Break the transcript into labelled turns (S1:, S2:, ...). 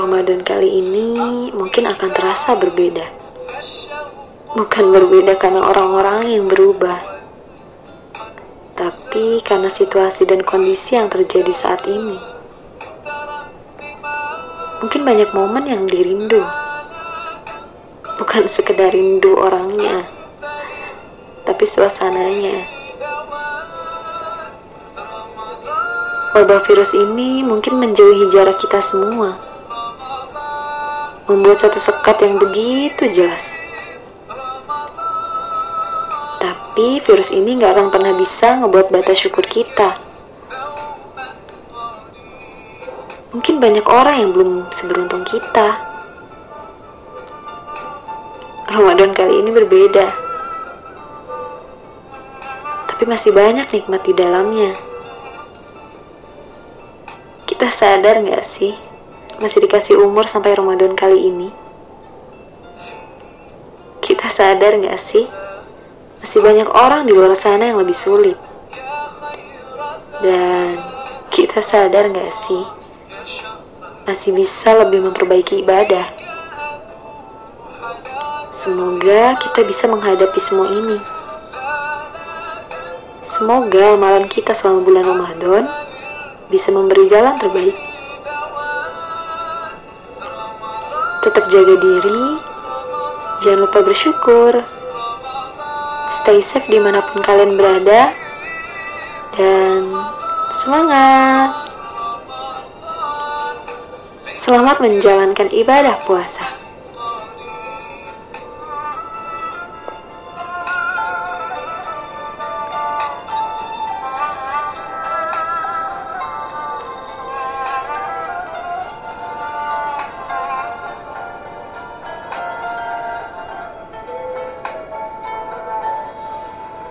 S1: Ramadan kali ini mungkin akan terasa berbeda. Bukan berbeda karena orang-orang yang berubah, tapi karena situasi dan kondisi yang terjadi saat ini. Mungkin banyak momen yang dirindu, bukan sekedar rindu orangnya, tapi suasananya. Wabah virus ini mungkin menjauhi jarak kita semua, membuat satu sekat yang begitu jelas. Tapi virus ini nggak akan pernah bisa ngebuat batas syukur kita. Mungkin banyak orang yang belum seberuntung kita. Ramadan kali ini berbeda. Tapi masih banyak nikmat di dalamnya. Kita sadar nggak sih? Masih dikasih umur sampai Ramadan kali ini. Kita sadar nggak sih? Masih banyak orang di luar sana yang lebih sulit. Dan kita sadar nggak sih? Masih bisa lebih memperbaiki ibadah. Semoga kita bisa menghadapi semua ini. Semoga amalan kita selama bulan Ramadan bisa memberi jalan terbaik. Tetap jaga diri, jangan lupa bersyukur. Stay safe di mana pun kalian berada, dan semangat! Selamat menjalankan ibadah puasa.